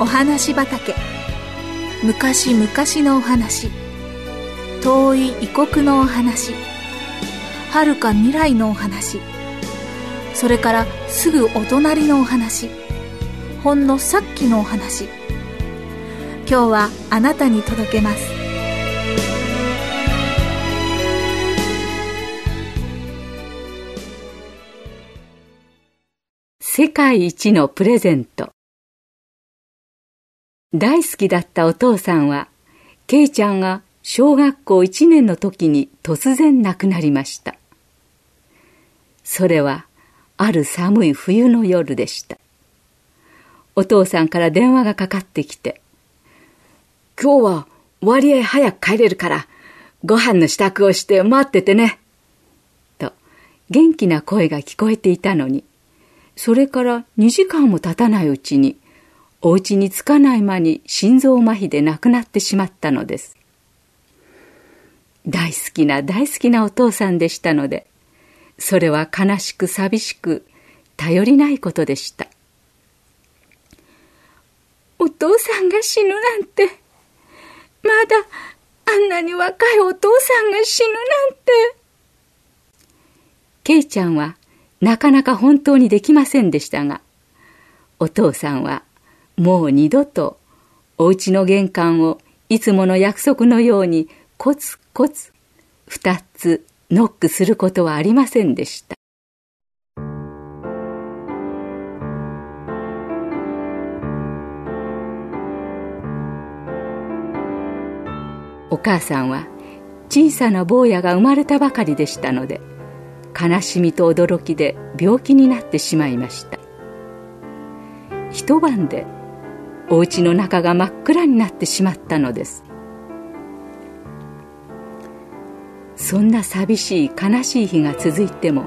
お話畑。昔々のお話。遠い異国のお話。遥か未来のお話。それからすぐお隣のお話。ほんのさっきのお話。今日はあなたに届けます。世界一のプレゼント。大好きだったお父さんはケイちゃんが小学校1年の時に突然亡くなりました。それはある寒い冬の夜でした。お父さんから電話がかかってきて今日は割合早く帰れるからご飯の支度をして待っててね。と元気な声が聞こえていたのにそれから2時間も経たないうちにお家に着かない間に心臓麻痺で亡くなってしまったのです。大好きな大好きなお父さんでしたので、それは悲しく寂しく頼りないことでした。お父さんが死ぬなんて、まだあんなに若いお父さんが死ぬなんて。ケイちゃんはなかなか本当にできませんでしたが、お父さんはもう二度とお家の玄関をいつもの約束のようにコツコツ二つノックすることはありませんでした。お母さんは小さな坊やが生まれたばかりでしたので悲しみと驚きで病気になってしまいました一晩でお家の中が真っ暗になってしまったのです。そんな寂しい悲しい日が続いても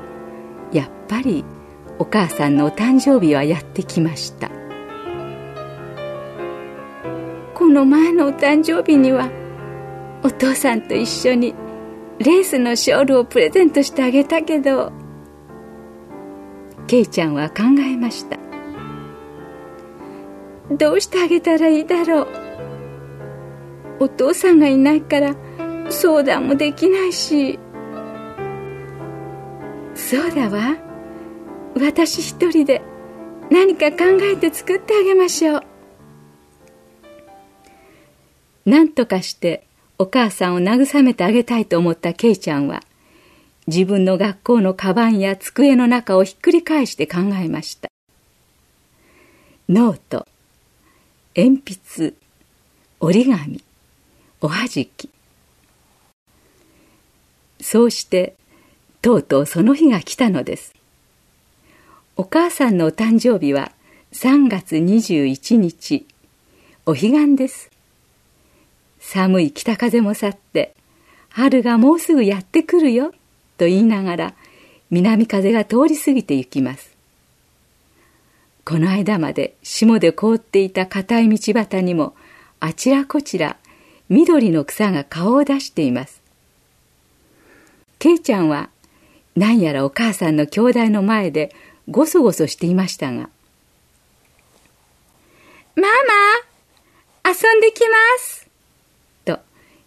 やっぱりお母さんのお誕生日はやってきました。この前のお誕生日にはお父さんと一緒にレースのショールをプレゼントしてあげたけどケイちゃんは考えました。どうしてあげたらいいだろう。お父さんがいないから相談もできないし。そうだわ。私一人で何か考えて作ってあげましょう。何とかしてお母さんを慰めてあげたいと思ったケイちゃんは自分の学校のカバンや机の中をひっくり返して考えました。ノート。鉛筆折り紙おはじき。そうしてとうとうその日が来たのです。お母さんのお誕生日は3月21日お彼岸です。寒い北風も去って春がもうすぐやってくるよと言いながら南風が通り過ぎて行きます。この間まで霜で凍っていた硬い道端にもあちらこちら緑の草が顔を出しています。ケイちゃんは何やらお母さんの兄弟の前でごそごそしていましたが。ママ遊んできますと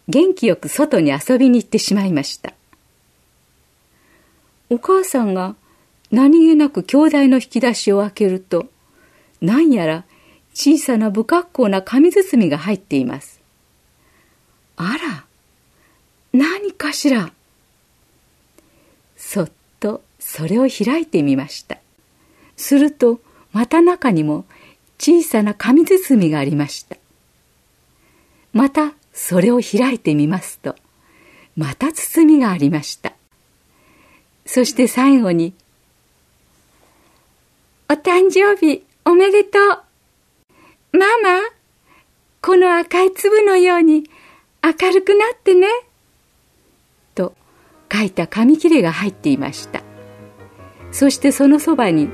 元気よく外に遊びに行ってしまいました。お母さんが何気なく兄弟の引き出しを開けると、何やら小さな不格好な紙包みが入っています。あら、何かしら。そっとそれを開いてみました。すると、また中にも小さな紙包みがありました。またそれを開いてみますと、また包みがありました。そして最後にお誕生日おめでとう。ママ、この赤い粒のように明るくなってね。と書いた紙切れが入っていました。そしてそのそばに、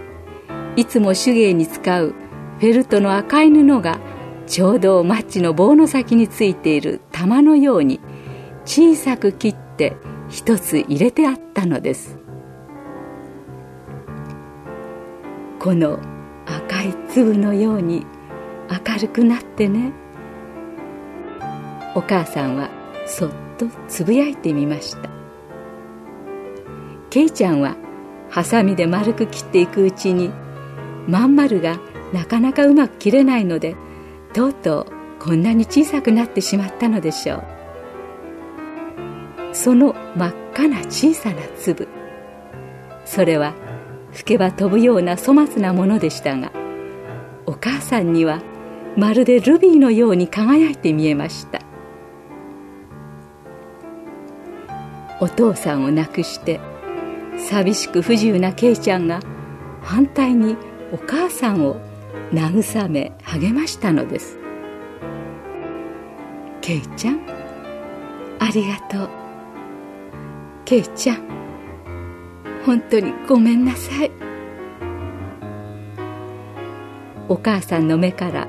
いつも手芸に使うフェルトの赤い布がちょうどマッチの棒の先についている玉のように小さく切って一つ入れてあったのです。この赤い粒のように明るくなってね。お母さんはそっとつぶやいてみました。ケイちゃんはハサミで丸く切っていくうちにまん丸がなかなかうまく切れないのでとうとうこんなに小さくなってしまったのでしょう。その真っ赤な小さな粒。それは吹けば飛ぶような粗末なものでしたがお母さんにはまるでルビーのように輝いて見えました。お父さんを亡くして寂しく不自由なケイちゃんが反対にお母さんを慰め励ましたのです。ケイちゃんありがとう。ケイちゃん本当にごめんなさい。お母さんの目から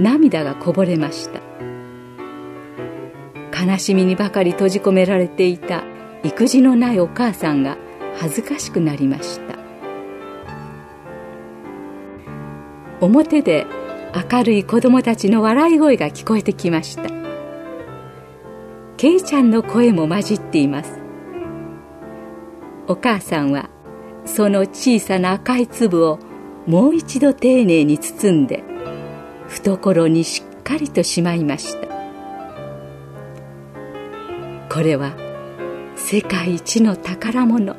涙がこぼれました。悲しみにばかり閉じ込められていた育児のないお母さんが恥ずかしくなりました。表で明るい子供たちの笑い声が聞こえてきました。ケイちゃんの声も混じっています。お母さんはその小さな赤い粒をもう一度丁寧に包んで懐にしっかりとしまいました。これは世界一の宝物。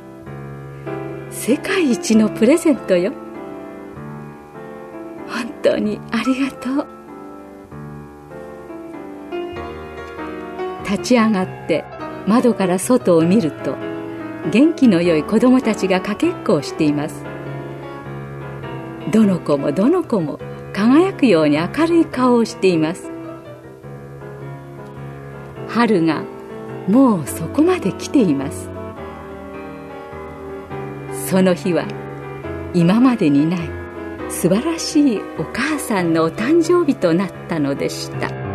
世界一のプレゼントよ。本当にありがとう。立ち上がって窓から外を見ると元気のよい子供たちがかけっこをしています。どの子もどの子も輝くように明るい顔をしています。春がもうそこまで来ています。その日は今までにない素晴らしいお母さんのお誕生日となったのでした。